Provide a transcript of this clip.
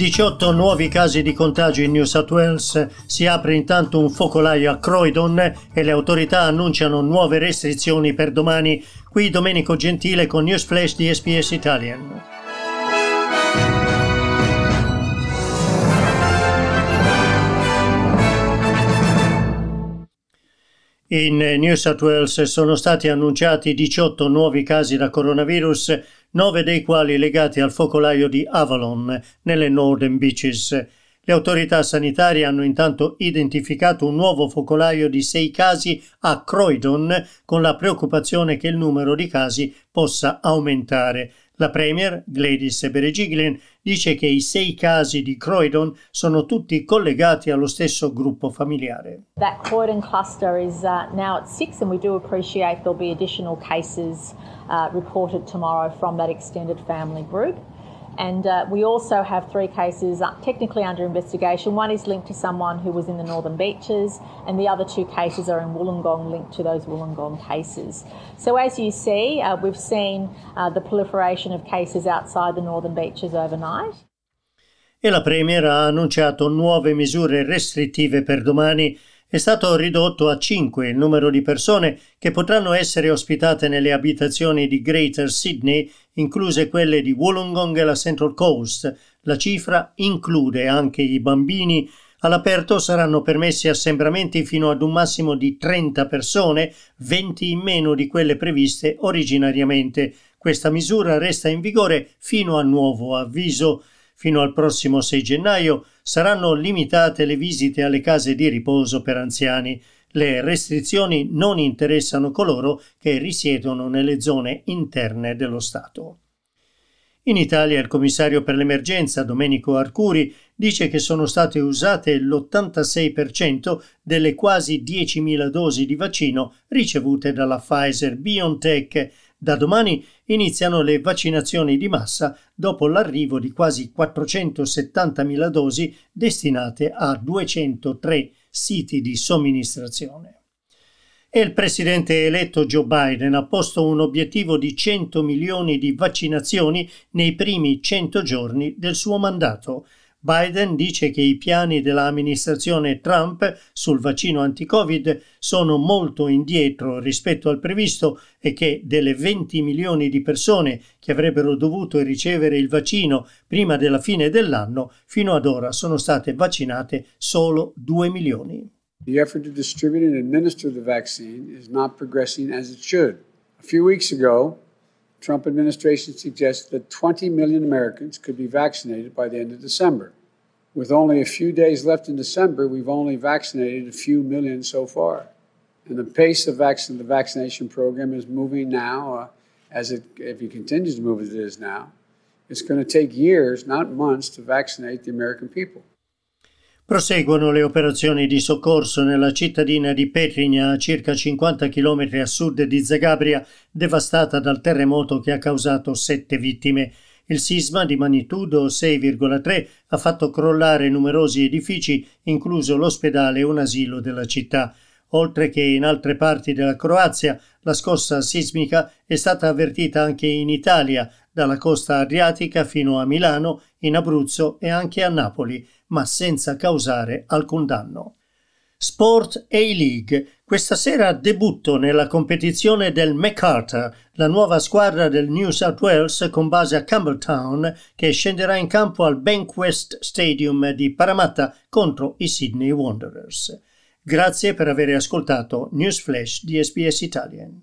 18 nuovi casi di contagio in New South Wales, si apre intanto un focolaio a Croydon e le autorità annunciano nuove restrizioni per domani. Qui Domenico Gentile con News Flash di SPS Italian. In New South Wales sono stati annunciati 18 nuovi casi da coronavirus, 9 dei quali legati al focolaio di Avalon nelle Northern Beaches. Le autorità sanitarie hanno intanto identificato un nuovo focolaio di 6 casi a Croydon con la preoccupazione che il numero di casi possa aumentare. La Premier, Gladys Berejiklian, dice che i sei casi di Croydon sono tutti collegati allo stesso gruppo familiare. That Croydon cluster is uh, now at six and we do appreciate there'll be additional cases uh, reported tomorrow from that extended family group. And uh, we also have three cases uh, technically under investigation. One is linked to someone who was in the Northern Beaches, and the other two cases are in Wollongong linked to those Wollongong cases. So, as you see, uh, we've seen uh, the proliferation of cases outside the Northern Beaches overnight. E la Premier ha annunciato nuove misure restrittive per domani è stato ridotto a 5 il numero di persone che potranno essere ospitate nelle abitazioni di Greater Sydney, incluse quelle di Wollongong e la Central Coast. La cifra include anche i bambini. All'aperto saranno permessi assembramenti fino ad un massimo di 30 persone, 20 in meno di quelle previste originariamente. Questa misura resta in vigore fino a nuovo avviso. Fino al prossimo 6 gennaio saranno limitate le visite alle case di riposo per anziani. Le restrizioni non interessano coloro che risiedono nelle zone interne dello Stato. In Italia il commissario per l'emergenza Domenico Arcuri dice che sono state usate l'86% delle quasi 10.000 dosi di vaccino ricevute dalla Pfizer BioNTech da domani iniziano le vaccinazioni di massa dopo l'arrivo di quasi 470.000 dosi destinate a 203 siti di somministrazione. E il presidente eletto Joe Biden ha posto un obiettivo di 100 milioni di vaccinazioni nei primi 100 giorni del suo mandato, Biden dice che i piani dell'amministrazione Trump sul vaccino anti-Covid sono molto indietro rispetto al previsto e che delle 20 milioni di persone che avrebbero dovuto ricevere il vaccino prima della fine dell'anno, fino ad ora sono state vaccinate solo 2 milioni. The effort to distribute and administer the vaccine is not progressing as it should. A few weeks ago, Trump administration suggests that 20 million Americans could be vaccinated by the end of December. With only a few days left in December, we've only vaccinated a few million so far. And the pace of the vaccination program is moving now, uh, as it, if it continues to move as it is now, it's going to take years, not months, to vaccinate the American people. Proseguono le operazioni di soccorso nella cittadina di Petrigna, a circa 50 km a sud di Zagabria, devastata dal terremoto che ha causato sette vittime. Il sisma di magnitudo 6,3 ha fatto crollare numerosi edifici, incluso l'ospedale e un asilo della città. Oltre che in altre parti della Croazia, la scossa sismica è stata avvertita anche in Italia, dalla costa adriatica fino a Milano, in Abruzzo e anche a Napoli ma senza causare alcun danno. Sport A-League. Questa sera debutto nella competizione del MacArthur, la nuova squadra del New South Wales con base a Campbelltown che scenderà in campo al Bankwest Stadium di Paramatta contro i Sydney Wanderers. Grazie per aver ascoltato News Flash di SBS Italian.